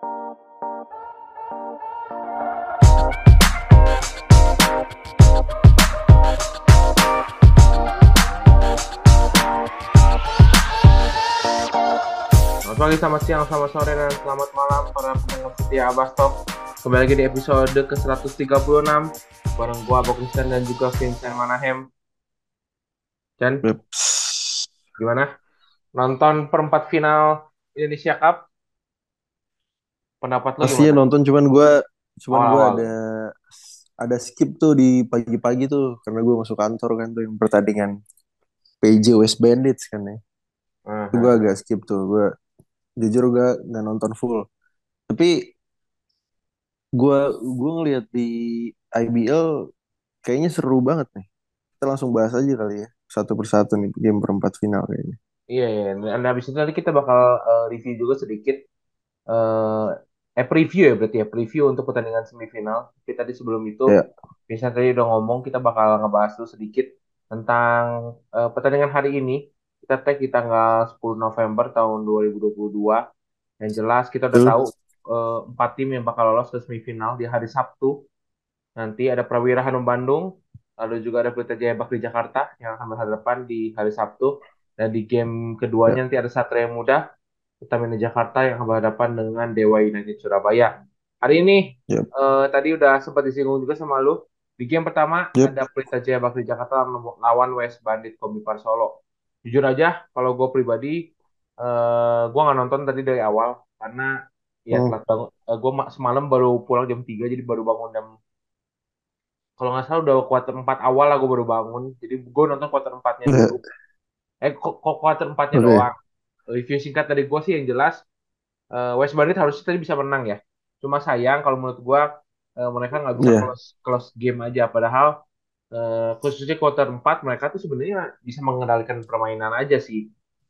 Selamat pagi, selamat siang, selamat sore, dan selamat malam para pendengar setia Abastok. Kembali lagi di episode ke-136 bareng gua Abok Kristen dan juga Vincent Manahem. Dan Ups. gimana? Nonton perempat final Indonesia Cup? Pendapat lo Pasti ya gimana? nonton cuman gue cuman gue ada ada skip tuh di pagi-pagi tuh karena gue masuk kantor kan tuh yang pertandingan PJ West Bandits kan ya. Itu gue Aha. agak skip tuh. Gue jujur gue nggak nonton full. Tapi gue gue ngeliat di IBL kayaknya seru banget nih. Kita langsung bahas aja kali ya satu persatu nih game perempat final kayaknya. Iya, iya. Dan habis itu nanti kita bakal eh, review juga sedikit. eh eh preview ya berarti ya. Preview untuk pertandingan semifinal. Tapi tadi sebelum itu, Ya, Vincent tadi udah ngomong, kita bakal ngebahas dulu sedikit tentang eh, pertandingan hari ini. Kita tag di tanggal 10 November tahun 2022. Yang jelas kita udah betul. tahu eh, empat tim yang bakal lolos ke semifinal di hari Sabtu. Nanti ada Prawira Hanum Bandung, lalu juga ada Pelita Jaya Bakri Jakarta yang akan berhadapan di hari Sabtu. Dan di game Ya, keduanya nanti ada Satria Muda, Utamina Jakarta yang berhadapan dengan Dewa United Surabaya. Hari ini yep, eh, tadi udah sempat disinggung juga sama lu. Di game pertama yep. ada Pelita Jaya Bakri Jakarta lawan West Bandit Komipar Solo. Jujur aja, kalau gue pribadi, eh gue nggak nonton tadi dari awal karena ya Hmm, telat bangun. gue semalam baru pulang jam 3 jadi baru bangun jam kalau nggak salah udah kuarter 4 awal lah gue baru bangun. Jadi gue nonton kuarter 4-nya ya, dulu. Eh kok kok kuarter 4-nya Oke. doang. Review singkat dari gue sih yang jelas eh, West Bandit harusnya tadi bisa menang ya. Cuma sayang kalau menurut gue eh, mereka nggak bisa Ya, close close game aja. Padahal eh, khususnya kuarter 4 mereka tuh sebenarnya bisa mengendalikan permainan aja sih.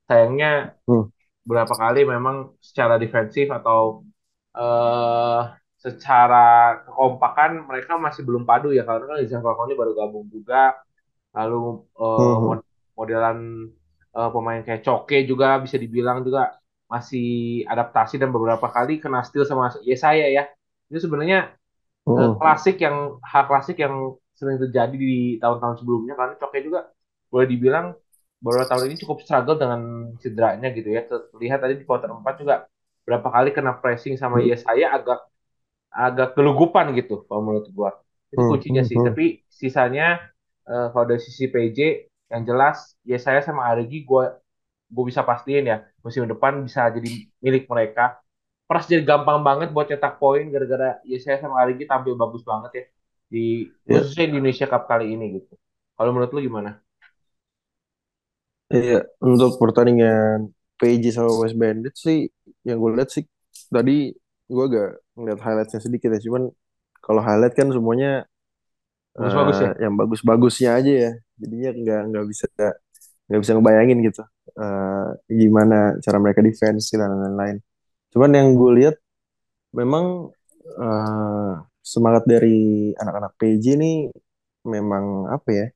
Sayangnya Hmm, beberapa kali memang secara defensif atau eh secara kekompakan mereka masih belum padu ya karena kan Izan Falcone baru gabung juga lalu eh, hmm, mod- modelan eh, pemain kayak Coke juga bisa dibilang juga masih adaptasi dan beberapa kali kena steal sama Yesaya ya. Itu sebenarnya eh, Hmm, klasik yang hal klasik yang sering terjadi di tahun-tahun sebelumnya karena Coke juga boleh dibilang beberapa tahun ini cukup struggle dengan cederanya gitu ya. Terlihat tadi di quarter 4 juga berapa kali kena pressing sama hmm, Yesaya agak agak kelugupan gitu kalau menurut gua. Itu hmm, kuncinya hmm, sih. hmm. tapi sisanya eh, kalau dari sisi PJ yang jelas Yesaya sama Arigi gua gue bisa pastiin ya musim depan bisa jadi milik mereka Pras jadi gampang banget buat cetak poin gara-gara Yesaya sama Arigi tampil bagus banget ya di Ya, khususnya di Indonesia Cup kali ini gitu kalau menurut lu gimana? iya. Untuk pertandingan PJ sama West Bandit sih, yang gue lihat sih tadi gue agak ngeliat highlightnya sedikit ya. Cuman kalau highlight kan semuanya Bagus-bagus eh, ya? yang bagus-bagusnya aja ya. Jadinya nggak nggak bisa nggak bisa ngebayangin gitu eh, gimana cara mereka defense dan lain-lain. Cuman yang gue lihat memang eh, semangat dari anak-anak PJ ini memang apa ya?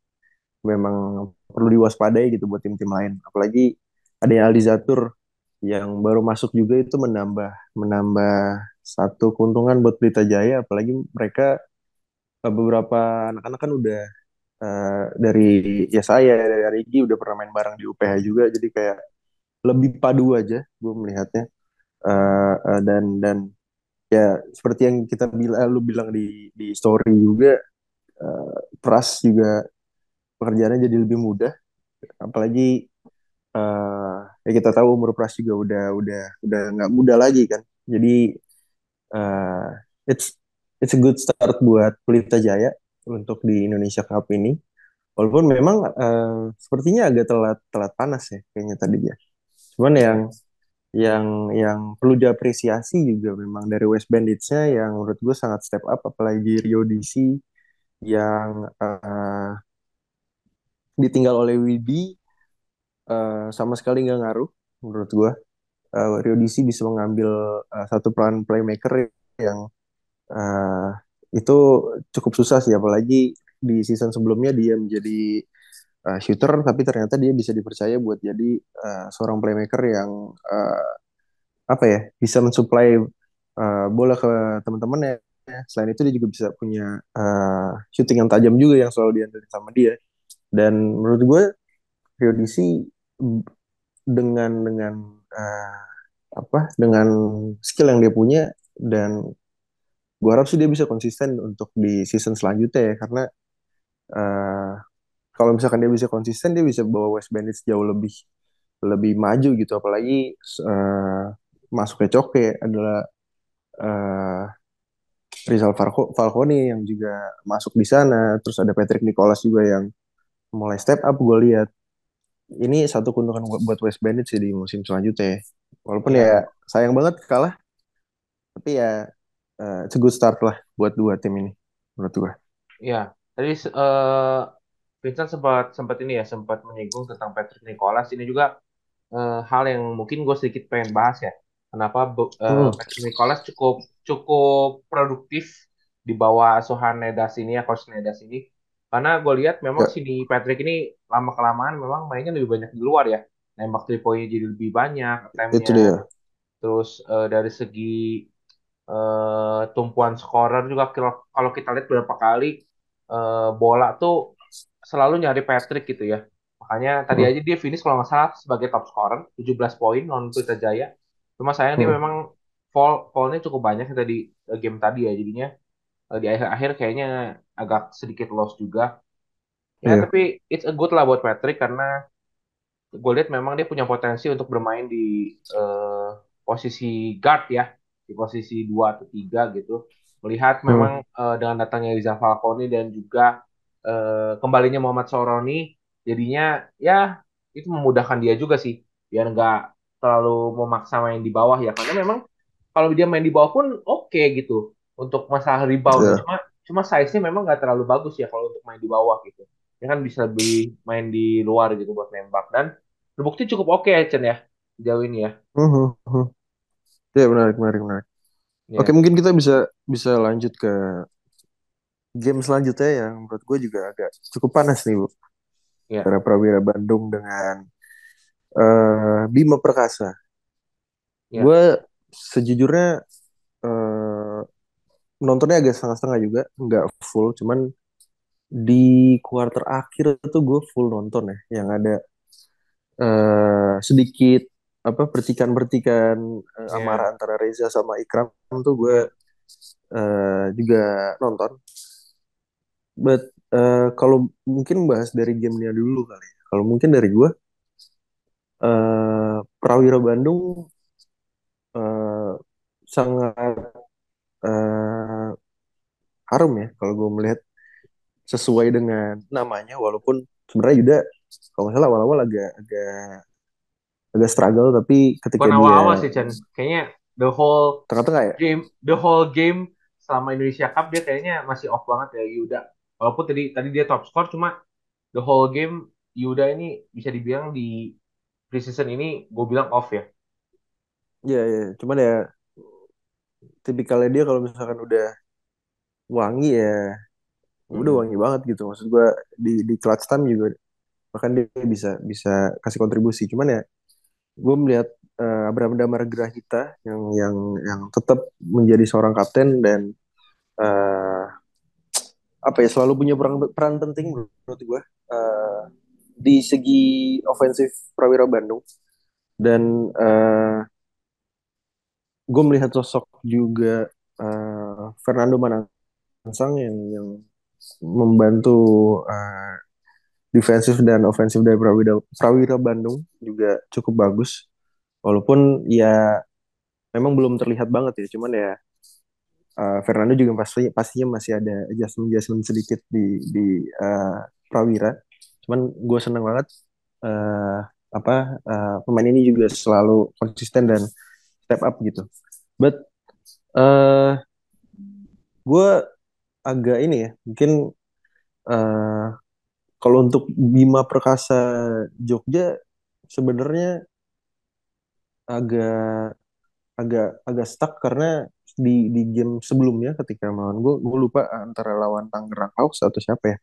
Memang perlu diwaspadai gitu buat tim-tim lain. Apalagi ada yang Aldi Zatur yang baru masuk juga itu menambah menambah satu keuntungan buat Pelita Jaya. Apalagi mereka eh, beberapa anak-anak kan udah eh, dari ya saya dari Arigi udah pernah main bareng di UPH juga. Jadi kayak lebih padu aja gue melihatnya. Eh, eh, dan dan ya seperti yang kita bilang lu bilang di di story juga eh, Pras juga pekerjaannya jadi lebih mudah apalagi eh ya kita tahu umur Pras juga udah udah udah nggak muda lagi kan jadi eh it's it's a good start buat Pelita Jaya untuk di Indonesia Cup ini. Walaupun memang eh, sepertinya agak telat telat panas ya kayaknya tadi ya cuman yang yang yang perlu diapresiasi juga memang dari West Bandits-nya yang menurut gue sangat step up apalagi Rio DC yang eh, ditinggal oleh Widi eh, sama sekali nggak ngaruh menurut gue Eh, Rio DC bisa mengambil eh, satu peran playmaker yang eh, itu cukup susah sih apalagi di season sebelumnya dia menjadi eh, shooter tapi ternyata dia bisa dipercaya buat jadi eh, seorang playmaker yang eh, apa ya bisa mensuplai uh, bola ke teman-temannya. Selain itu dia juga bisa punya uh, shooting yang tajam juga yang selalu diandelin sama dia. Dan menurut gue Rio DC dengan dengan uh, apa dengan skill yang dia punya dan gue harap sih dia bisa konsisten untuk di season selanjutnya ya karena uh, kalau misalkan dia bisa konsisten dia bisa bawa West Bandits jauh lebih lebih maju gitu. Apalagi uh, masuknya Coke adalah uh, Rizal Falco, Falcone yang juga masuk di sana. Terus ada Patrick Nicholas juga yang mulai step up gue lihat. Ini satu keuntungan buat West Bandits sih di musim selanjutnya. Ya. walaupun ya, ya. sayang banget kalah. Tapi ya uh, it's a good start lah buat dua tim ini menurut gue ya tadi uh, Vincent sempat sempat ini ya sempat menyinggung tentang Patrick Nicholas. Ini juga uh, hal yang mungkin gue sedikit pengen bahas ya. Kenapa uh, hmm. Patrick Nicholas cukup cukup produktif di bawah asuhan Nedas ini ya coach Nedas ini. Karena gue lihat memang ya. si Patrick ini lama kelamaan memang mainnya lebih banyak di luar ya. Nembak three point jadi lebih banyak itu dia. Terus uh, dari segi uh, tumpuan scorer juga kalau kita lihat beberapa kali uh, bola tuh selalu nyari Patrick gitu ya makanya tadi hmm. aja dia finish kalau nggak salah sebagai top scorer 17 poin non Pelita Jaya cuma sayang hmm. dia memang fall fallnya cukup banyak tadi game tadi ya jadinya di akhir-akhir kayaknya agak sedikit loss juga ya yeah. tapi it's a good lah buat Patrick karena gue lihat memang dia punya potensi untuk bermain di uh, posisi guard ya di posisi dua atau tiga gitu melihat hmm. memang uh, dengan datangnya Riza Falcone dan juga uh, kembalinya Muhammad Soroni jadinya ya itu memudahkan dia juga sih biar nggak terlalu memaksa main di bawah ya karena memang kalau dia main di bawah pun oke okay, gitu untuk masalah rebound yeah. cuma cuma size-nya memang nggak terlalu bagus ya kalau untuk main di bawah gitu dia kan bisa lebih main di luar gitu buat nembak dan terbukti cukup oke okay, Chen ya jauh ini ya. Uh, uh, Ya menarik menarik menarik. Ya. Oke mungkin kita bisa bisa lanjut ke game selanjutnya yang menurut gue juga agak cukup panas nih bu. Ya. Antara Prawira Bandung dengan uh, Bima Perkasa. Ya. Gue sejujurnya uh, nontonnya agak setengah-setengah juga, nggak full, cuman di kuarter akhir tuh gue full nonton ya, yang ada uh, sedikit apa pertikan-pertikan yeah. amarah antara Reza sama Ikram tuh gue uh, juga nonton. But uh, kalau mungkin bahas dari gamenya dulu kali. Ya. Kalau mungkin dari gue, uh, Prawira Bandung uh, sangat uh, harum ya kalau gue melihat sesuai dengan namanya walaupun sebenarnya juga kalau nggak salah awal-awal agak agak agak struggle tapi ketika Bukan dia awal-awal sih Chen kayaknya the whole tengah-tengah ya? game the whole game selama Indonesia Cup dia kayaknya masih off banget ya Yuda. Walaupun tadi tadi dia top score cuma the whole game Yuda ini bisa dibilang di preseason ini gue bilang off ya. Iya, ya. cuman ya tipikalnya dia kalau misalkan udah wangi ya hmm. udah wangi banget gitu. Maksud gue di di clutch time juga bahkan dia bisa bisa kasih kontribusi. Cuman ya gue melihat uh, Abraham Damar Grahita yang yang yang tetap menjadi seorang kapten dan uh, apa ya selalu punya peran peran penting menurut gue uh, di segi ofensif Prawira Bandung. Dan uh, gue melihat sosok juga uh, Fernando Manansang yang yang membantu uh, defensif dan ofensif dari Prawira, Prawira Bandung juga cukup bagus. Walaupun ya memang belum terlihat banget ya, cuman ya uh, Fernando juga pasti pastinya masih ada adjustment adjustment sedikit di di uh, Prawira. Cuman gue seneng banget uh, apa uh, pemain ini juga selalu konsisten dan step up gitu. But uh, gue agak ini ya, mungkin uh, kalau untuk Bima Perkasa Jogja sebenarnya agak agak agak stuck karena di di game sebelumnya ketika melawan gue gue lupa antara lawan Tangerang Hawks atau siapa ya.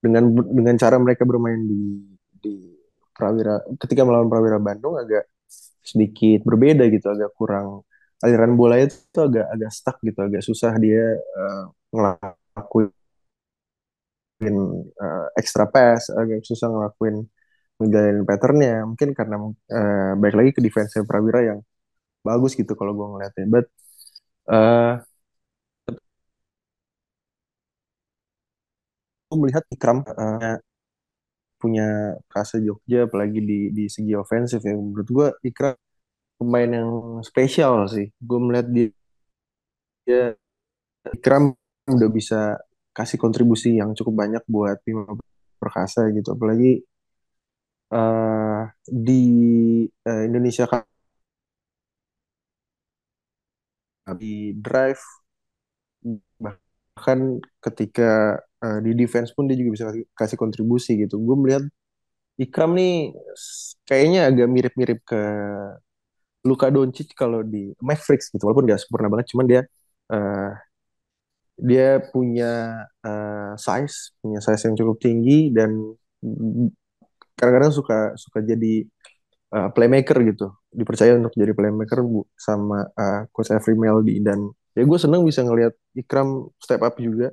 Dengan dengan cara mereka bermain di di Prawira ketika melawan Prawira Bandung agak sedikit berbeda gitu agak kurang aliran bolanya itu agak agak stuck gitu, agak susah dia uh, ngelakuin uh, extra pass, agak susah ngelakuin ngejalanin patternnya. Mungkin karena uh, baik lagi ke defense Prawira yang bagus gitu kalau gue ngeliatnya. But uh, gue melihat Ikram uh, punya rasa Jogja apalagi di di segi ofensif ya menurut gue Ikram pemain yang spesial sih gue melihat dia, dia Ikram udah bisa kasih kontribusi yang cukup banyak buat Bima Perkasa gitu. Apalagi uh, di uh, Indonesia kan di drive bahkan ketika uh, di defense pun dia juga bisa kasih, kontribusi gitu. Gue melihat Ikram nih kayaknya agak mirip-mirip ke Luka Doncic kalau di Mavericks gitu walaupun gak sempurna banget cuman dia uh, dia punya uh, size punya size yang cukup tinggi dan kadang-kadang suka suka jadi uh, playmaker gitu. Dipercaya untuk jadi playmaker bu, sama uh, coach Every Meldy dan ya gue seneng bisa ngelihat Ikram step up juga.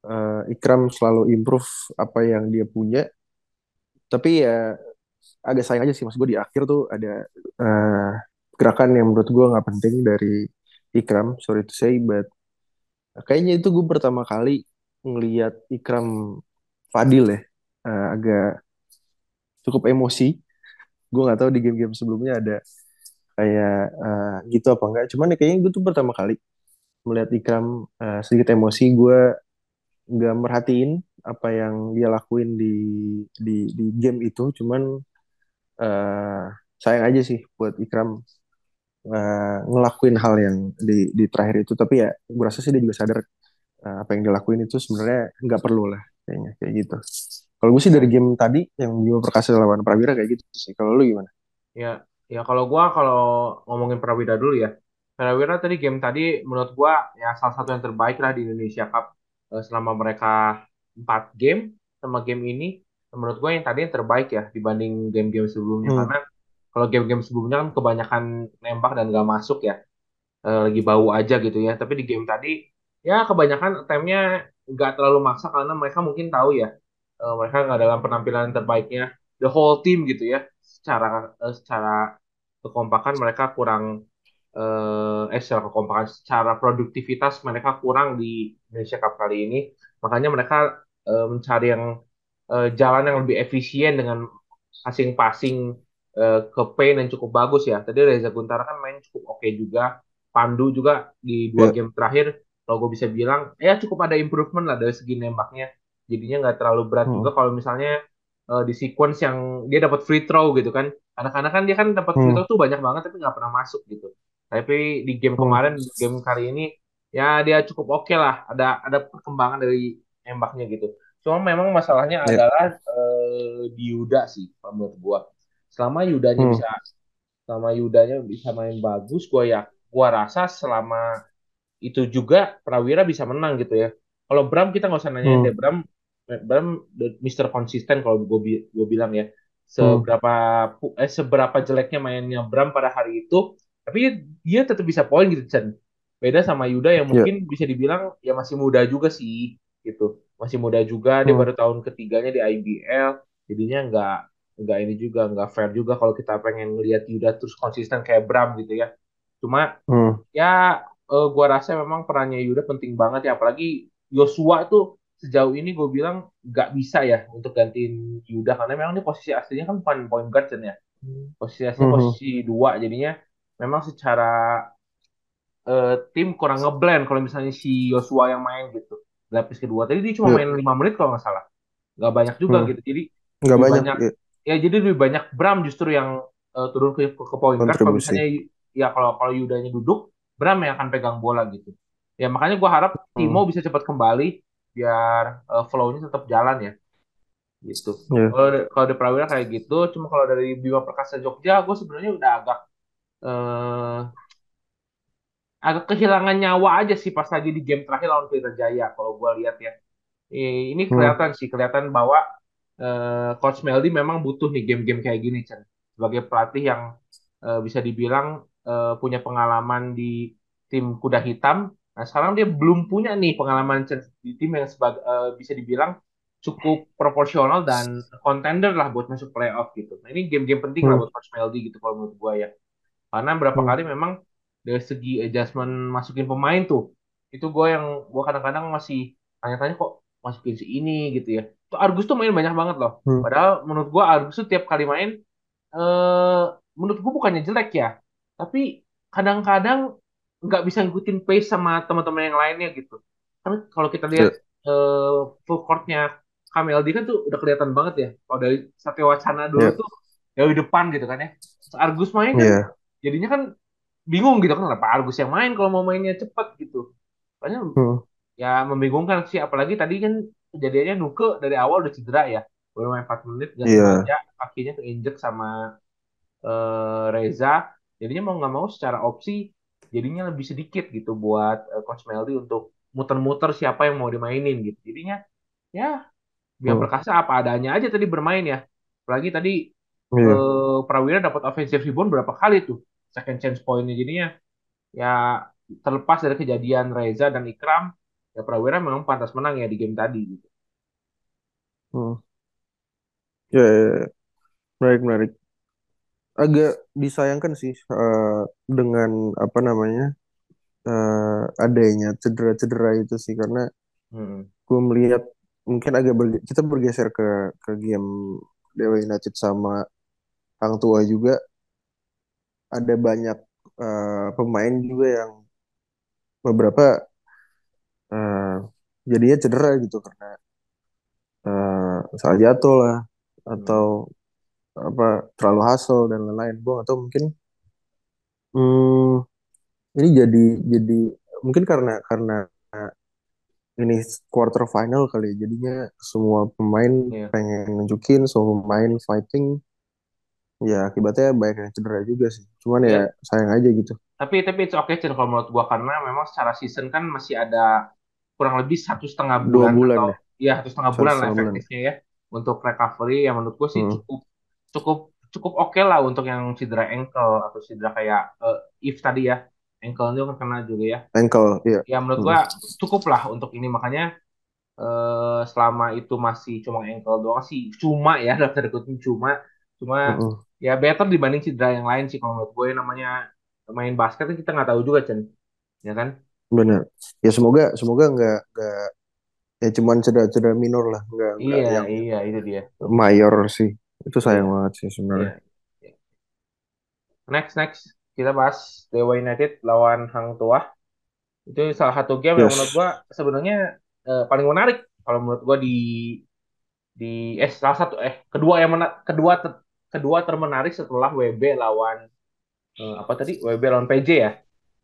Uh, Ikram selalu improve apa yang dia punya. Tapi ya agak sayang aja sih. Mas gue di akhir tuh ada uh, gerakan yang menurut gue nggak penting dari Ikram. Sorry to say but kayaknya itu gue pertama kali ngelihat Ikram Fadil ya. Uh, agak cukup emosi. Gue nggak tahu di game-game sebelumnya ada kayak uh, gitu apa enggak cuman ya kayaknya gue tuh pertama kali melihat Ikram uh, sedikit emosi. Gue nggak merhatiin apa yang dia lakuin di di di game itu. Cuman uh, sayang aja sih buat Ikram uh, ngelakuin hal yang di di terakhir itu tapi ya gue rasa sih dia juga sadar uh, apa yang dilakuin itu sebenarnya nggak perlu lah kayaknya kayak gitu kalau gue sih dari game tadi yang Bima Perkasa lawan Prawira kayak gitu sih kalau lu gimana Ya, ya kalau gua kalau ngomongin Prawira dulu ya. Prawira tadi game tadi menurut gua ya salah satu yang terbaik lah di Indonesia Cup eh, selama mereka empat game sama game ini. Menurut gua yang tadi yang terbaik ya dibanding game-game sebelumnya hmm. karena kalau game-game sebelumnya kan kebanyakan nembak dan gak masuk ya. Eh, lagi bau aja gitu ya. Tapi di game tadi ya kebanyakan attempt-nya nggak terlalu maksa karena mereka mungkin tahu ya eh, mereka nggak dalam penampilan terbaiknya the whole team gitu ya secara eh, secara kekompakan mereka kurang eh, secara kekompakan secara produktivitas mereka kurang di Indonesia Cup kali ini makanya mereka mencari yang jalan yang lebih efisien dengan passing-passing eh, ke Payne yang cukup bagus ya tadi Reza Guntara kan main cukup oke juga Pandu juga di dua ya game terakhir kalau gue bisa bilang ya cukup ada improvement lah dari segi nembaknya jadinya nggak terlalu berat juga hmm. kalau misalnya uh, di sequence yang dia dapat free throw gitu kan. Karena kan dia kan dapat free Hmm. throw tuh banyak banget tapi nggak pernah masuk gitu. Tapi di game Hmm. kemarin, di game kali ini ya dia cukup oke lah. Ada ada perkembangan dari nembaknya gitu. Cuma memang masalahnya ya adalah uh, di Yuda sih kalau menurut gua. Selama Yudanya hmm. bisa selama Yudanya bisa main bagus, gua ya gua rasa selama itu juga Prawira bisa menang gitu ya. Kalau Bram kita nggak usah nanyain deh Hmm. Bram Bram Mister konsisten kalau gue gue bilang ya Hmm. seberapa pu- eh seberapa jeleknya mainnya Bram pada hari itu tapi dia tetap bisa poin gitu Chan beda sama Yuda yang ya mungkin bisa dibilang ya masih muda juga sih gitu masih muda juga dia Hmm. baru tahun ketiganya di IBL jadinya nggak nggak ini juga nggak fair juga kalau kita pengen lihat Yuda terus konsisten kayak Bram gitu ya. Cuma Hmm. ya eh, gua rasa memang perannya Yuda penting banget ya. Apalagi Joshua tuh sejauh ini gue bilang nggak bisa ya untuk gantiin Yuda. Karena memang ini posisi aslinya kan bukan point guard kan ya. Posisi aslinya Hmm. posisi dua. Jadinya memang secara eh, tim kurang ngeblend kalau misalnya si Joshua yang main gitu. Lapis kedua. Tadi dia cuma ya main lima menit kalau nggak salah. Nggak banyak juga Hmm. gitu. Jadi nggak banyak banyak ya, ya jadi lebih banyak Bram justru yang eh, turun ke, ke, point guard kalau kontribusi. misalnya ya kalau kalau Yudanya duduk Bram yang akan pegang bola gitu. Ya makanya gue harap Timo Hmm. bisa cepat kembali biar eh, flow-nya tetap jalan ya. Gitu. Ya. Kalau kalau di Prawira kayak gitu cuma kalau dari Bima Perkasa Jogja gue sebenarnya udah agak eh, agak kehilangan nyawa aja sih pas lagi di game terakhir lawan Pelita Jaya kalau gue lihat ya. Ini Hmm. kelihatan sih kelihatan bahwa eh, Coach Meldy memang butuh nih game-game kayak gini Chen sebagai pelatih yang eh, bisa dibilang eh, punya pengalaman di tim kuda hitam. Nah, sekarang dia belum punya nih pengalaman di tim yang sebagai eh, bisa dibilang cukup proporsional dan contender lah buat masuk playoff gitu. Nah, ini game-game penting lah Hmm. buat Coach Meldy gitu kalau menurut gua ya. Karena berapa Hmm. kali memang dari segi adjustment masukin pemain tuh, itu gue yang gue kadang-kadang masih tanya-tanya kok masukin si ini gitu ya. Argus tuh main banyak banget loh. Hmm. Padahal menurut gue Argus tuh tiap kali main, eh menurut gue bukannya jelek ya, tapi kadang-kadang nggak bisa ngikutin pace sama teman-teman yang lainnya gitu. Karena kalau kita lihat Ya. eh full courtnya KMLD kan tuh udah kelihatan banget ya. Kalau dari Satya Wacana dulu Ya. tuh dari depan gitu kan ya. Argus main kan Iya. jadinya kan bingung gitu kan kenapa Argus yang main kalau mau mainnya cepet gitu. Soalnya Hmm. ya membingungkan sih apalagi tadi kan kejadiannya Nuke dari awal udah cedera ya. Baru main 4 menit gak Iya. sengaja kakinya keinjek sama eh, Reza. Jadinya mau nggak mau secara opsi jadinya lebih sedikit gitu buat eh, Coach Meldy untuk muter-muter siapa yang mau dimainin gitu. Jadinya ya biar Hmm. berkasa apa adanya aja tadi bermain ya. Apalagi tadi Iya. eh, Prawira dapat offensive rebound berapa kali tuh second chance pointnya jadinya ya terlepas dari kejadian Reza dan Ikram ya Prawira memang pantas menang ya di game tadi gitu. Hmm. Ya, ya, ya. menarik, menarik. Agak disayangkan sih eh, dengan apa namanya eh, adanya cedera-cedera itu sih karena Hmm. gue melihat mungkin agak berge- kita bergeser ke ke game Dewa United sama Hang Tua juga ada banyak eh, pemain juga yang beberapa eh, jadinya cedera gitu karena eh, salah jatuh lah atau apa terlalu hasil dan lain-lain. Gue atau mungkin hmm, ini jadi jadi mungkin karena karena ini quarter final kali ya. jadinya semua pemain Iya. pengen nunjukin semua pemain fighting ya akibatnya banyak yang cedera juga sih cuman ya Iya. sayang aja gitu Tapi tapi it's okay Cen kalau menurut gua karena memang secara season kan masih ada kurang lebih satu setengah dua bulan bulan atau ya ya satu setengah bulan lah bulan efektifnya ya untuk recovery yang menurut gua sih hmm. cukup cukup cukup oke lah untuk yang cedera ankle atau cedera kayak eh, if tadi ya ankle itu kan kena juga ya ankle iya ya menurut hmm. gua cukup lah untuk ini makanya eh, selama itu masih cuma ankle doang sih cuma ya tanda kutip cuma cuma Mm-mm. ya better dibanding cedera yang lain sih kalau menurut gue namanya main basket kan kita nggak tahu juga Chen ya kan bener. Ya semoga semoga nggak nggak ya cuman cedera-cedera minor lah nggak nggak iya yang iya itu dia. mayor sih. Itu sayang iya. banget sih iya sebenarnya. Iya. next next. Kita bahas Dewa United lawan Hang Tuah. Itu salah satu game yang menurut yes gue sebenarnya eh, paling menarik kalau menurut gue di di eh salah satu eh kedua yang mena- kedua ter- kedua termenarik setelah WB lawan eh, apa tadi? WB lawan PJ ya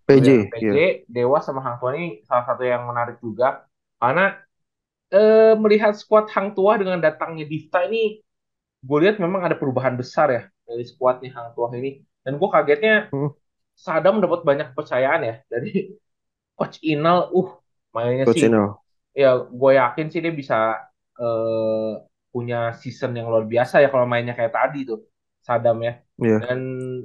PJ lawan PJ ya Dewa sama Hang Tuah ini salah satu yang menarik juga. Karena eh, melihat skuad Hang Tuah dengan datangnya Difta ini gue lihat memang ada perubahan besar ya dari skuadnya Hang Tuah ini. Dan gue kagetnya Hmm. Sadam dapat banyak kepercayaan ya dari Coach Inal. Uh mainnya Coach sih Ino ya gue yakin sih dia bisa eh, punya season yang luar biasa ya kalau mainnya kayak tadi tuh Sadam ya. Ya dan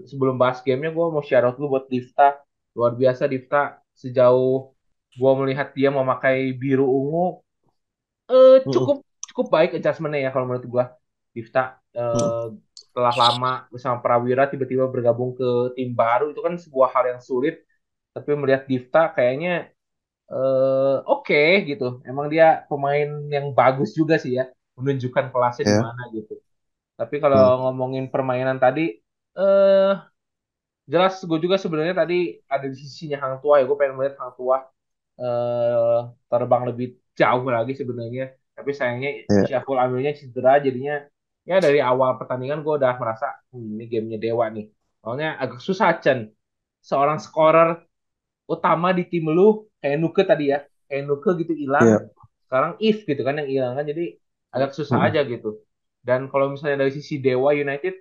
sebelum bahas gamenya gue mau share out dulu buat Difta luar biasa Difta. Sejauh gue melihat dia memakai biru ungu eh cukup cukup baik adjustmentnya ya kalau menurut gua Difta. Eh, setelah lama bersama Prawira tiba-tiba bergabung ke tim baru itu kan sebuah hal yang sulit. Tapi melihat Difta kayaknya eh oke gitu. Emang dia pemain yang bagus juga sih ya menunjukkan kelasnya di ya mana gitu. Tapi Hmm. kalau ngomongin permainan tadi eh jelas gue juga sebenarnya tadi ada di sisinya Hang Tua ya gue pengen melihat Hang Tua eh terbang lebih jauh lagi sebenarnya. Tapi sayangnya ya Syaful Amilnya cedera jadinya ya dari awal pertandingan gue udah merasa hmm, ini gamenya dewa nih. Soalnya agak susah Chen. Seorang scorer utama di tim lu kayak Nuke tadi ya. Kayak Nuke gitu hilang. Sekarang If gitu kan yang hilang kan jadi agak susah Mm-mm. aja gitu. Dan kalau misalnya dari sisi Dewa United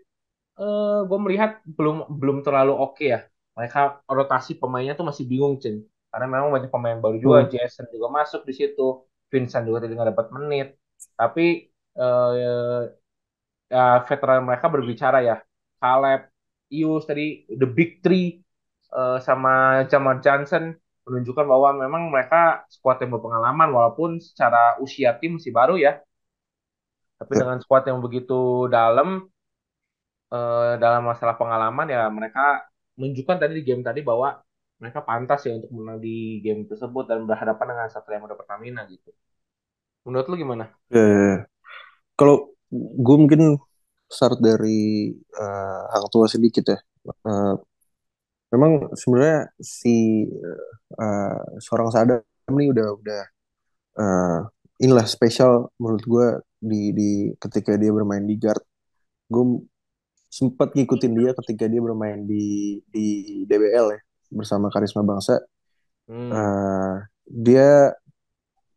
eh gue melihat belum belum terlalu oke ya. Mereka rotasi pemainnya tuh masih bingung, Cen. Karena memang banyak pemain baru juga, Hmm. Jason juga masuk di situ, Vincent juga tadi nggak dapat menit. Tapi eh ya, veteran mereka berbicara ya, Caleb, Ius tadi, the big three eh, sama Jamar Johnson menunjukkan bahwa memang mereka skuad yang berpengalaman walaupun secara usia tim masih baru ya. Tapi Ya, dengan skuad yang begitu dalam eh, dalam masalah pengalaman ya mereka menunjukkan tadi di game tadi bahwa mereka pantas ya untuk menang di game tersebut dan berhadapan dengan Satria Muda Pertamina gitu. Menurut lu gimana? ya. Kalau gue mungkin start dari eh, Hang Tua sedikit ya. Eh, memang sebenarnya si eh, seorang Sadam ini udah udah eh, inilah spesial menurut gue di di ketika dia bermain di guard. Gue sempat ngikutin dia ketika dia bermain di di DBL ya bersama Karisma Bangsa. Hmm. Eh, dia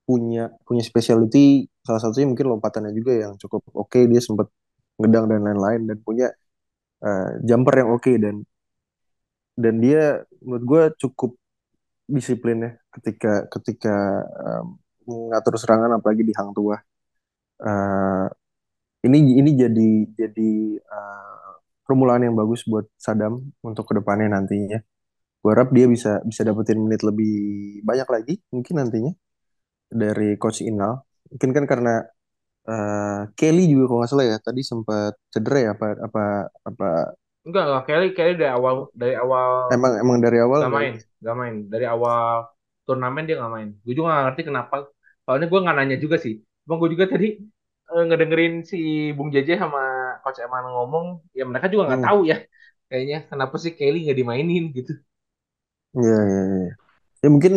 punya punya specialty salah satunya mungkin lompatannya juga yang cukup oke dia sempat ngedang dan lain-lain dan punya eh, jumper yang oke dan dan dia menurut gue cukup disiplin ya ketika ketika em, mengatur serangan apalagi di Hang Tuah. Eh, ini ini jadi jadi eh, permulaan yang bagus buat Sadam untuk ke depannya nantinya. Gue harap dia bisa bisa dapetin menit lebih banyak lagi mungkin nantinya dari Coach Inal. Mungkin kan karena eh, Kelly juga kalau nggak salah ya tadi sempat cedera ya apa apa apa Enggak, enggak. Kelly, Kelly dari awal dari awal emang emang dari awal Gak nggak main, gak main. Dari awal turnamen dia gak main. Gue juga gak ngerti kenapa. Soalnya gue gak nanya juga sih. Cuma gue juga tadi eh, ngedengerin si Bung Jeje sama Coach Eman ngomong, ya mereka juga nggak hmm, tahu ya. Kayaknya kenapa sih Kelly nggak dimainin gitu. ya, ya, ya. ya mungkin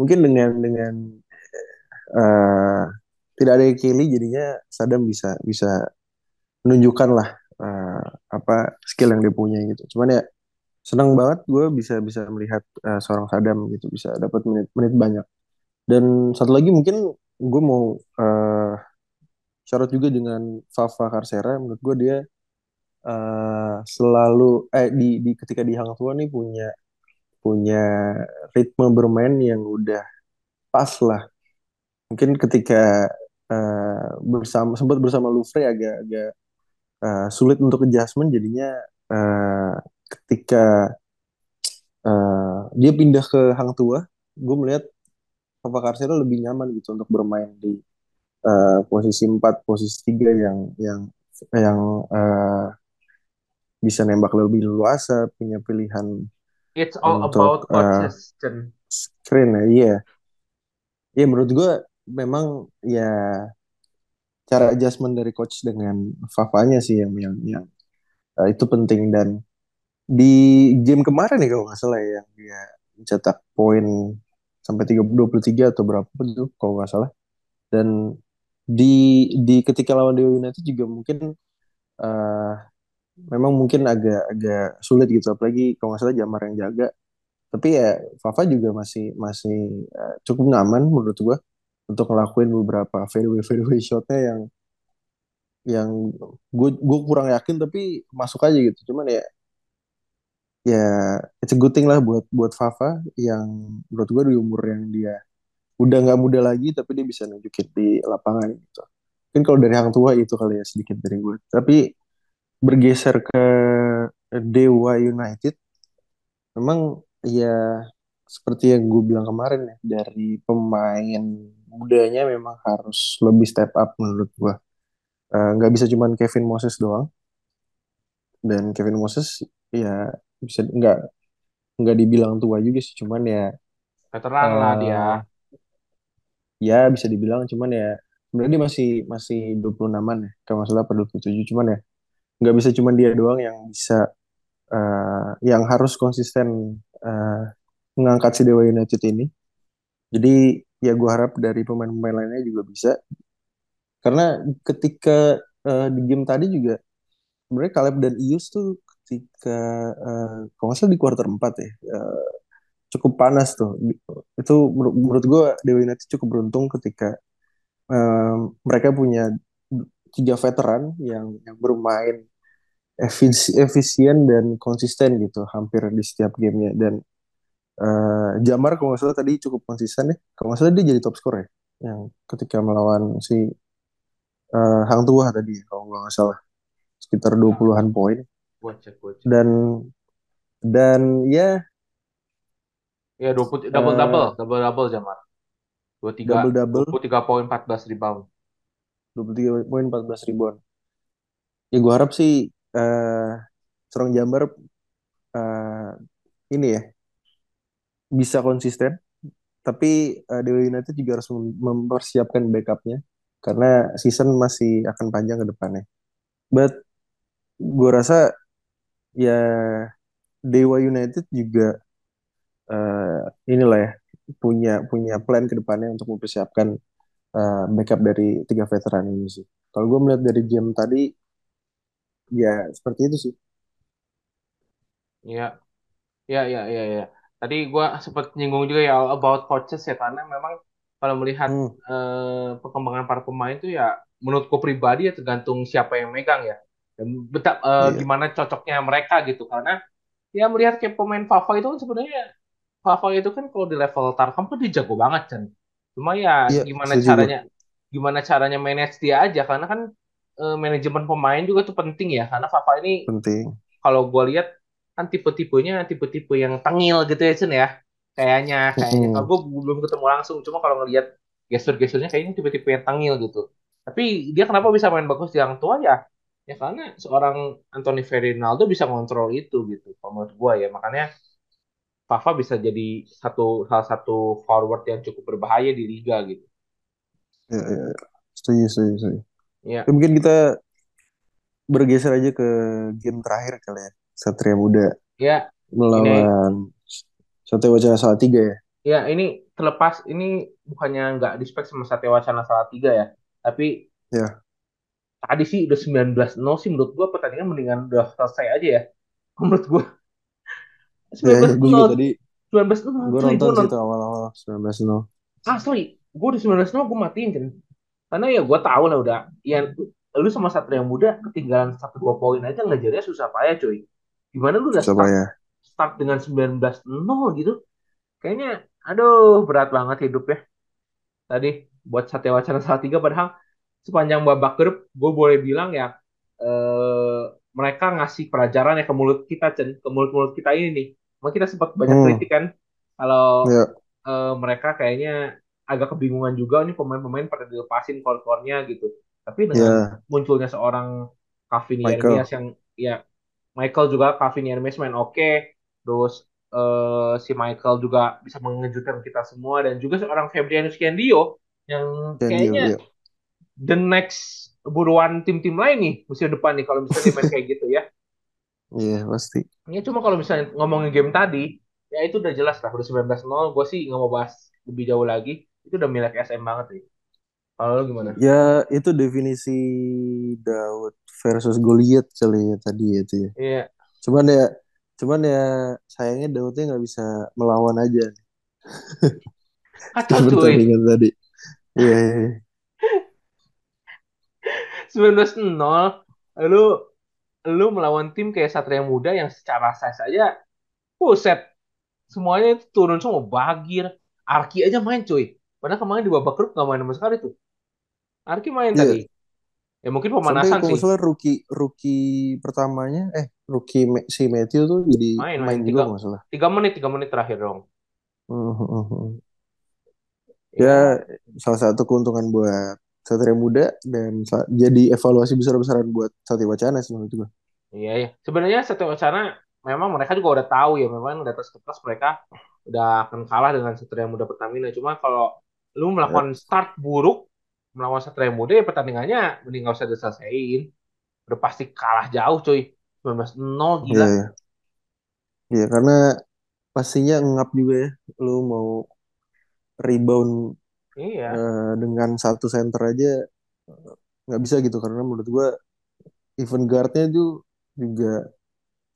mungkin dengan dengan eh, tidak ada Kelly jadinya Sadam bisa bisa menunjukkan lah eh, apa skill yang dia punya gitu. Cuman ya senang banget gue bisa bisa melihat eh, seorang Sadam gitu bisa dapat menit menit banyak. Dan satu lagi mungkin gue mau eh, syarat juga dengan Fafa Karsera menurut gue dia eh, selalu eh di, di ketika di Hang Tuah nih punya punya ritme bermain yang udah pas lah. Mungkin ketika eh, bersama sempat bersama Louvre agak agak eh, sulit untuk adjustment jadinya eh, ketika eh, dia pindah ke Hang Tuah, gue melihat Papa Karsero lebih nyaman gitu untuk bermain di eh, posisi 4 posisi 3 yang yang yang eh, bisa nembak lebih luasa, punya pilihan It's all untuk about Chen. screen ya. Iya, Iya menurut gue memang ya cara adjustment dari coach dengan Fafanya sih yang yang, yang eh, itu penting dan di game kemarin nih kalau nggak salah ya yang dia cetak poin sampai tiga dua puluh tiga atau berapa tuh kalau nggak salah dan di di ketika lawan Dewa United juga mungkin eh, memang mungkin agak agak sulit gitu. Apalagi kalau nggak salah Jamar yang jaga. Tapi ya Fafa juga masih masih eh, cukup nyaman menurut gua untuk ngelakuin beberapa fadeaway fadeaway shotnya yang yang gue gue kurang yakin tapi masuk aja gitu. Cuman ya ya it's a good thing lah buat buat Fafa yang menurut gue di umur yang dia udah nggak muda lagi tapi dia bisa nunjukin di lapangan gitu. Mungkin kalau dari Hang Tua itu kali ya sedikit dari gue. Tapi bergeser ke Dewa United memang ya seperti yang gue bilang kemarin ya dari pemain mudanya memang harus lebih step up menurut gue. Eh, nggak bisa cuman Kevin Moses doang. Dan Kevin Moses ya bisa nggak nggak dibilang tua juga sih cuman ya Veteran lah dia. Ya bisa dibilang cuman ya sebenarnya dia masih masih 26-an ya kalau nggak salah per 27 cuman ya nggak bisa cuman dia doang yang bisa eh yang harus konsisten eh mengangkat si Dewa United ini. Jadi ya gue harap dari pemain-pemain lainnya juga bisa. Karena ketika eh, di game tadi juga sebenarnya Caleb dan Ius tuh ketika eh, kalau nggak salah di kuarter 4 ya eh, cukup panas tuh. Itu menur- menurut gue Dewa United cukup beruntung ketika em, mereka punya tiga veteran yang yang bermain efisi- efisien dan konsisten gitu hampir di setiap gamenya dan eh, Jamar kalau nggak salah tadi cukup konsisten ya. Kalau nggak salah dia jadi top skor ya yang ketika melawan si eh, Hang Tuah tadi ya, kalau nggak salah sekitar 20-an poin dan dan ya Ya 20 double double, Eh, double double Jamar. 23 double-double, 23 poin 14 rebound. 23 poin, 14 ribuan. Ya gue harap sih eh Serang Jambar eh, ini ya bisa konsisten. Tapi eh, Dewa United juga harus mem- mempersiapkan backupnya karena season masih akan panjang ke depannya. But gue rasa ya Dewa United juga eh, inilah ya punya punya plan ke depannya untuk mempersiapkan eh, backup dari tiga veteran ini sih. Kalau gue melihat dari game tadi ya seperti itu sih. Iya, iya, iya, iya, iya. Tadi gua sempat nyinggung juga ya about coaches ya karena memang kalau melihat Hmm, eh, perkembangan para pemain tuh ya menurutku pribadi ya tergantung siapa yang megang ya. Dan betap iya, gimana cocoknya mereka gitu karena ya melihat kayak pemain Fafa itu kan sebenarnya Fafa itu kan kalau di level Tarkam kan dia jago banget kan. Cuma ya iya, gimana setuju gue. caranya gimana caranya manage dia aja karena kan eh, manajemen pemain juga tuh penting ya karena Fafa ini Penting. kalau gue lihat kan tipe-tipenya tipe-tipe yang tengil gitu ya Cen ya kayaknya kayaknya kalau Mm-mm. gue belum ketemu langsung cuma kalau ngelihat gestur-gesturnya kayaknya tipe-tipe yang tengil gitu tapi dia kenapa bisa main bagus di Hang Tua ya ya karena seorang Anthony Ferdinando bisa ngontrol itu gitu kalau menurut gue ya makanya Fafa bisa jadi satu salah satu forward yang cukup berbahaya di liga gitu Iya, iya, iya. Setuju, setuju, setuju. Ya, ya mungkin kita bergeser aja ke game terakhir kali ya. Satria Muda ya ini melawan Satya Wacana Salatiga ya. ya ini terlepas ini bukannya nggak dispek sama Satya Wacana Salatiga ya tapi Ya, tadi sih udah 19-0 sih menurut gua pertandingan mendingan udah selesai aja ya. Menurut gua ya, ya gue juga 19-0 tadi 19-0 gue cuy nonton gua sih nonton itu awal-awal 19-0. asli gua udah 19-0 gua matiin kan. Karena ya gua tahu lah udah ya lu sama Satria Muda ketinggalan satu dua poin aja ngejarnya susah payah cuy. Gimana lu udah start start dengan 19-0 gitu. Kayaknya aduh berat banget hidup ya tadi buat Satya Wacana Salatiga padahal sepanjang babak grup gue boleh bilang ya eh, mereka ngasih pelajaran ya ke mulut kita Cen, ke mulut-mulut kita ini nih. Emang kita sempat banyak Hmm, kritik kan kalau ya, eh, mereka kayaknya agak kebingungan juga nih pemain-pemain pada dilepasin core-core-nya gitu. Tapi dengan ya, munculnya seorang Yeremias Michael. yang ya Michael juga Calvin Yeremias main oke, terus eh, si Michael juga bisa mengejutkan kita semua dan juga seorang Febrianus Kendio yang Candio, kayaknya ya. the next buruan tim-tim lain nih musim depan nih kalau misalnya main kayak gitu ya. Iya, pasti. Ya cuma kalau misalnya ngomongin game tadi, ya itu udah jelas lah udah 19-0, gue sih nggak mau bahas lebih jauh lagi. Itu udah milik SM banget nih. Kalau gimana? Ya, itu definisi Daud versus Goliat kali ya tadi ya itu ya. Iya, Cuman ya, cuman ya sayangnya Daudnya nggak bisa melawan aja kacau cuy. pertandingan tadi. Iya, iya, iya. 19-0, lu lu melawan tim kayak Satria Muda yang secara size aja, buset, semuanya itu turun semua, Bagir, Arki aja main cuy. Padahal kemarin di babak grup nggak main sama sekali tuh. Arki main tadi. Iya, Ya mungkin sampai pemanasan kalau sih. salah rookie rookie pertamanya, eh rookie si Matthew tuh jadi Main, main. main juga Tiga, kalau nggak salah. tiga menit, tiga menit terakhir dong. Hmm, hmm, hmm. Ya, Ya, salah satu keuntungan buat Satria Muda dan jadi evaluasi besar-besaran buat Satya Wacana sih menurut gue. Iya, iya. Sebenarnya Satya Wacana memang mereka juga udah tahu ya, memang di atas kertas mereka udah akan kalah dengan Satria Muda Pertamina. Cuma kalau lu Ya, melakukan start buruk melawan Satria Muda ya pertandingannya mending gak usah diselesaiin. Udah pasti kalah jauh cuy. 19-0 iya, gila. iya. Iya, karena pastinya ngap juga ya. Lu mau rebound Iya, eh, dengan satu center aja eh, nggak bisa gitu karena menurut gue even guardnya tuh juga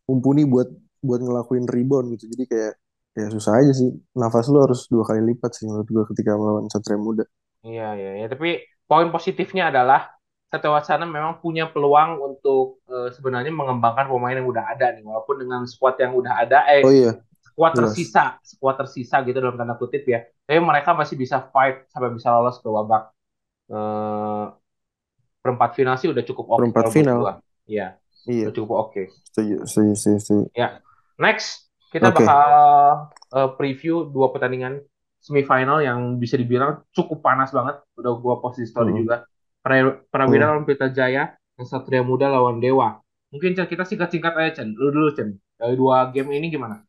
mumpuni buat buat ngelakuin rebound gitu. Jadi kayak ya susah aja sih. Nafas lu harus dua kali lipat sih menurut gue ketika melawan Satria Muda. iya, iya. iya. Tapi poin positifnya adalah Satya Wacana memang punya peluang untuk eh, sebenarnya mengembangkan pemain yang udah ada nih. Walaupun dengan squad yang udah ada, eh Oh iya, jelas. tersisa, skuad tersisa gitu dalam tanda kutip ya. Tapi mereka masih bisa fight sampai bisa lolos ke babak eh, perempat final sih udah cukup oke Perempat kalau menurut final. Iya, Iya, udah cukup oke. setuju, setuju, setuju, setuju. Ya, next kita bakal Oke. eh, preview dua pertandingan semifinal yang bisa dibilang cukup panas banget. Udah gua post di story Mm-mm. juga. Pra- Prawira Mm. lawan Pelita Jaya, dan Satria Muda lawan Dewa. Mungkin kita singkat-singkat aja Chen. Lu dulu Chen. Dari dua game ini gimana?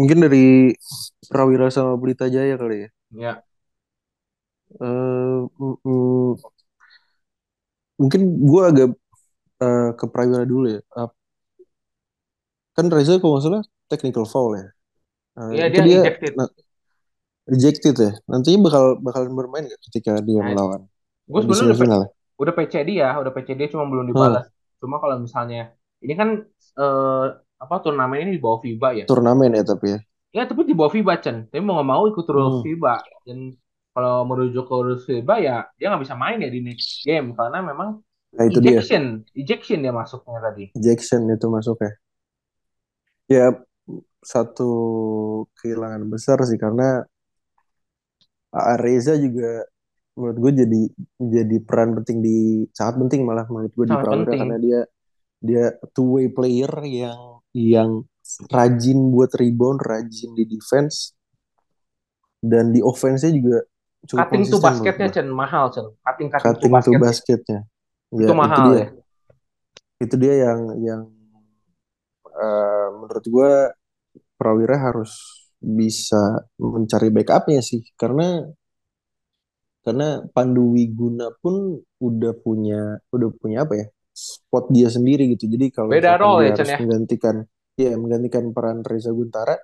Mungkin dari Prawira sama Pelita Jaya kali ya. Ya, mm, mm, mungkin gue agak eh, ke Prawira dulu ya. Eh, kan Reza kalau nggak salah technical foul ya. Eh, iya dia dia ejected. na- rejected ya. Nantinya bakal bakalan bermain nggak ketika dia Nah, melawan gue sebenarnya udah ya? udah PC dia, udah PC dia cuma belum Hmm, dibalas. Cuma kalau misalnya ini kan eh, apa turnamen ini di bawah FIBA ya. turnamen ya tapi ya. Ya tapi di bawah FIBA Chen. Tapi mau nggak mau ikut rules Hmm, FIBA dan kalau merujuk ke rules FIBA ya dia nggak bisa main ya di next game karena memang Nah itu dia. ejection, ejection dia masuknya tadi. Jackson itu masuk ya. Ya satu kehilangan besar sih karena. Reza juga menurut gue jadi jadi peran penting di sangat penting malah menurut gue di Sangat Prawira penting. karena dia dia two way player yang yang rajin buat rebound, rajin di defense dan di offense-nya juga cukup Cutting to konsisten basketnya. Chen mahal Chen. Cutting cutting to Cutting to basketnya itu Ya itu mahal dia. ya. Itu dia yang yang eh, menurut gue Prawira harus bisa mencari backupnya sih karena karena Pandu Wiguna pun udah punya udah punya apa ya spot dia sendiri gitu jadi kalau Beda role dia ya harus ya. menggantikan ya menggantikan peran Reza Guntara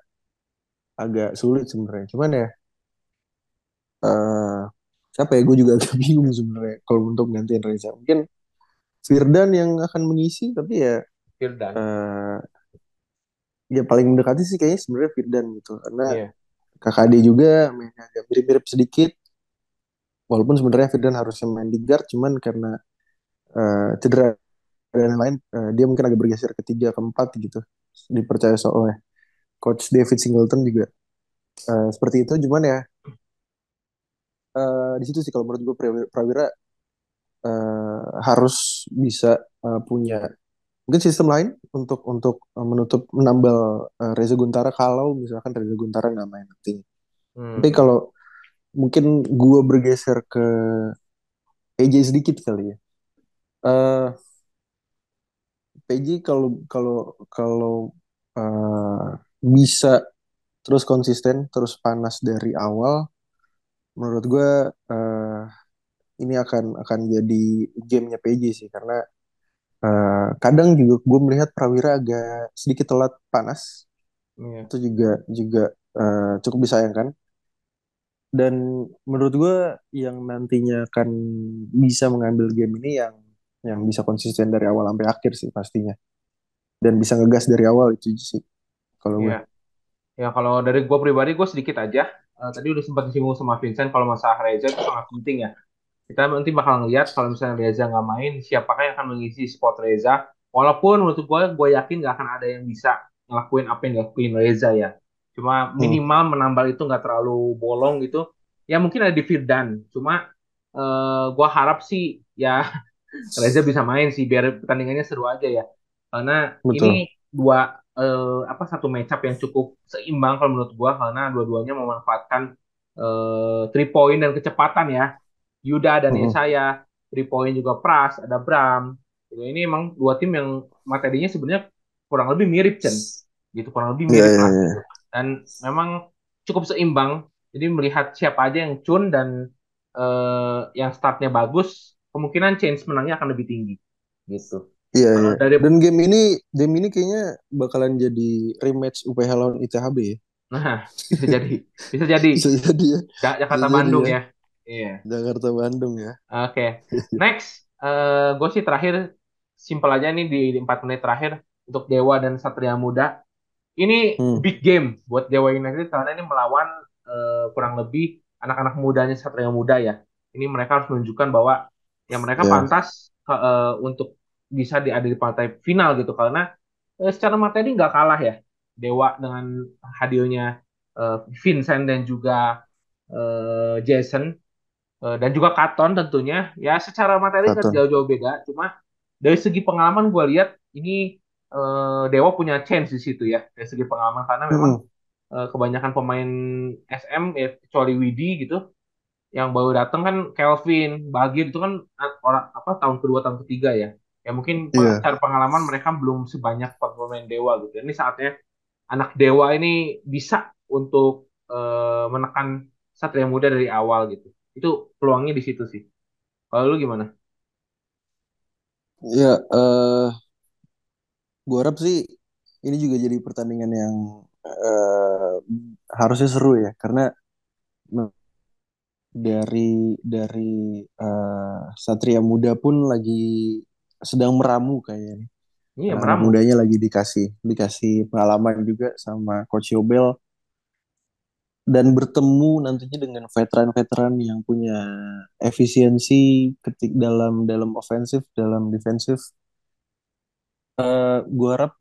agak sulit sebenarnya cuman ya eh siapa ya gue juga agak bingung sebenarnya kalau untuk gantiin Reza mungkin Firdan yang akan mengisi tapi ya Firdan. eh ya paling mendekati sih kayaknya sebenarnya Firdan gitu karena Iya. KKD juga mainnya agak mirip-mirip sedikit walaupun sebenarnya Firdan harusnya main di guard cuman karena eh, cedera dan lain-lain eh, dia mungkin agak bergeser ke tiga keempat gitu. Dipercaya soalnya. Coach David Singleton juga. Eh, seperti itu. Cuman ya eh, di situ sih kalau menurut gue Prawira, eh, harus bisa eh, punya mungkin sistem lain untuk untuk menutup menambal eh, Reza Guntara kalau misalkan Reza Guntara nggak main nanti. Hmm. tapi kalau mungkin gue bergeser ke PJ sedikit kali ya. Eh PJ kalau kalau kalau eh, bisa terus konsisten terus panas dari awal menurut gue eh, ini akan akan jadi gamenya PJ sih. Karena eh, kadang juga gue melihat Prawira agak sedikit telat panas. Iya. itu juga juga eh, cukup disayangkan. Dan menurut gue yang nantinya akan bisa mengambil game ini yang yang bisa konsisten dari awal sampai akhir sih pastinya dan bisa ngegas dari awal itu sih kalau gue Iya. Ya kalau dari gue pribadi gue sedikit aja. Eh, tadi udah sempat disinggung sama Vincent kalau masalah Reza itu sangat penting ya. Kita nanti bakal ngeliat kalau misalnya Reza nggak main, siapakah yang akan mengisi spot Reza. Walaupun menurut gue, gue yakin nggak akan ada yang bisa ngelakuin apa yang dilakuin Reza ya. Cuma Hmm, minimal menambal itu nggak terlalu bolong gitu. Ya mungkin ada di Firdan. Cuma eh gue harap sih ya Reza bisa main sih biar pertandingannya seru aja ya. Karena betul ini dua eh, apa satu matchup yang cukup seimbang kalau menurut gua karena dua-duanya memanfaatkan eh, three point dan kecepatan ya. Yuda dan Mm-mm. Yesaya, three point juga Pras, ada Bram. Gitu. Ini emang dua tim yang materinya sebenarnya kurang lebih mirip Chen. Gitu kurang lebih Iya, mirip iya, lah iya. gitu. Dan memang cukup seimbang. Jadi melihat siapa aja yang cun dan eh, yang startnya bagus, kemungkinan chance menangnya akan lebih tinggi. Gitu. Iya, iya. dari Dan game ini, game ini kayaknya bakalan jadi rematch UPH lawan ITHB ya. Nah, bisa jadi. Bisa jadi. Bisa jadi ya. Ja- Jakarta Bisa Bandung ya. ya. Iya. Jakarta Bandung ya. Oke. Next, eh gue sih terakhir simpel aja nih di, di 4 menit terakhir untuk Dewa dan Satria Muda. Ini Hmm, big game buat Dewa United karena ini melawan eh, kurang lebih anak-anak mudanya Satria Muda ya. Ini mereka harus menunjukkan bahwa ya mereka ya, pantas eh, untuk bisa di ada di partai final gitu. Karena eh, secara materi nggak kalah ya Dewa dengan hadirnya eh, Vincent dan juga eh, Jason Eh, dan juga Katon tentunya. Ya secara materi kan Katon. jauh-jauh beda. Cuma dari segi pengalaman gue lihat ini eh, Dewa punya chance di situ ya dari segi pengalaman. Karena memang eh, kebanyakan pemain SM ya kecuali Widi gitu yang baru datang kan Kelvin, Bagir itu kan orang apa tahun kedua tahun ketiga ya. Ya mungkin Iya, secara pengalaman mereka belum sebanyak pemain Dewa gitu. Ini saatnya anak Dewa ini bisa untuk eh, menekan Satria Muda dari awal gitu. Itu peluangnya di situ sih. Kalau lu gimana? iya. eh gua harap sih ini juga jadi pertandingan yang eh harusnya seru ya, karena dari dari eh, Satria Muda pun lagi sedang meramu kayaknya. Iya Anak-anak meramu. mudanya lagi dikasih dikasih pengalaman juga sama Coach Yobel dan bertemu nantinya dengan veteran-veteran yang punya efisiensi ketik dalam dalam ofensif, dalam defensif. Eh gua harap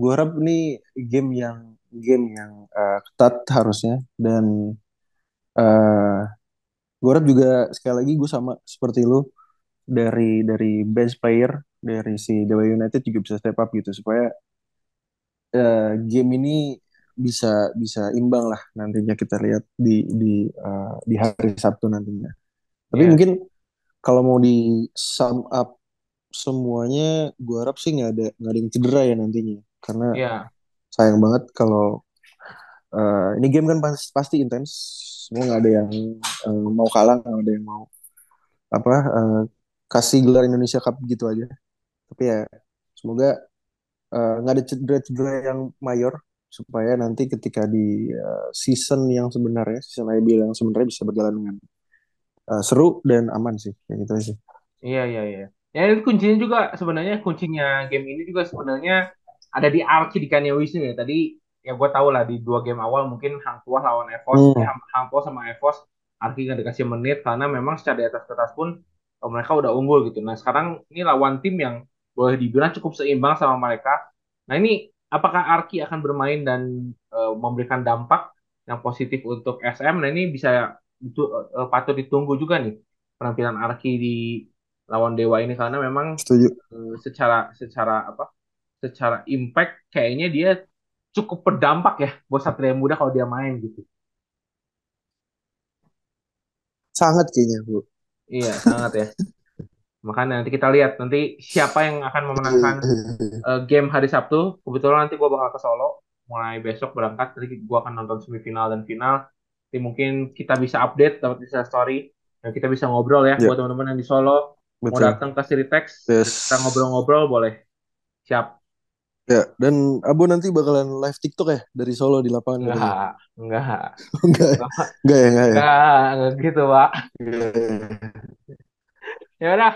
gua harap ini game yang game yang eh, ketat harusnya dan gua harap juga sekali lagi gue sama seperti lu dari dari bench player dari si Dewa United juga bisa step up gitu supaya eh, game ini bisa bisa imbang lah nantinya kita lihat di di eh, di hari Sabtu nantinya. Tapi Iya, mungkin kalau mau di sum up semuanya, gue harap sih nggak ada nggak ada yang cedera ya nantinya. Karena iya, sayang banget kalau eh, ini game kan pasti, pasti intens. Semua nggak ada yang eh, mau kalah, nggak ada yang mau apa eh, kasih gelar Indonesia Cup gitu aja. Tapi ya semoga nggak ada cedera-cedera yang mayor supaya nanti ketika di eh, season yang sebenarnya, season IBL yang sebenarnya bisa berjalan dengan eh, seru dan aman sih, kayak gitu sih. iya, iya, iya. Ya itu kuncinya juga sebenarnya kuncinya game ini juga sebenarnya ada di Archie di Kanye West ya. Tadi ya gue tau lah di dua game awal mungkin Hang Tuah lawan Evos, eh, Hmm, Hang Hang Tuah sama Evos Archie nggak dikasih menit karena memang secara di atas kertas pun oh, mereka udah unggul gitu. Nah sekarang ini lawan tim yang boleh dibilang cukup seimbang sama mereka. Nah ini apakah Arki akan bermain dan eh, memberikan dampak yang positif untuk SM? Nah ini bisa itu eh, patut ditunggu juga nih penampilan Arki di lawan Dewa ini karena memang setuju. eh, secara secara apa? Secara impact kayaknya dia cukup berdampak ya buat Satria Muda kalau dia main gitu. Sangat kayaknya, Bu. Iya, sangat ya. Makanya nanti kita lihat nanti siapa yang akan memenangkan eh, game hari Sabtu. Kebetulan nanti gue bakal ke Solo mulai besok berangkat. Nanti gue akan nonton semifinal dan final. Nanti mungkin kita bisa update dapat bisa story dan kita bisa ngobrol ya Ya, buat teman-teman yang di Solo mau betul. datang ke Siritex kita Yes. ngobrol-ngobrol boleh. Siap. Ya, dan Abu nanti bakalan live TikTok ya dari Solo di lapangan. Enggak, enggak, Enggak, ya? enggak ya, enggak ya. enggak, enggak gitu, Pak. Enggak ya. Udah,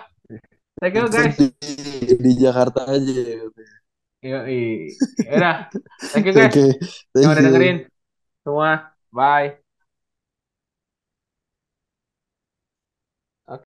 thank you guys. di, di Jakarta aja ya. Yoi. Ya udah, thank you guys yang thank udah dengerin semua. Bye.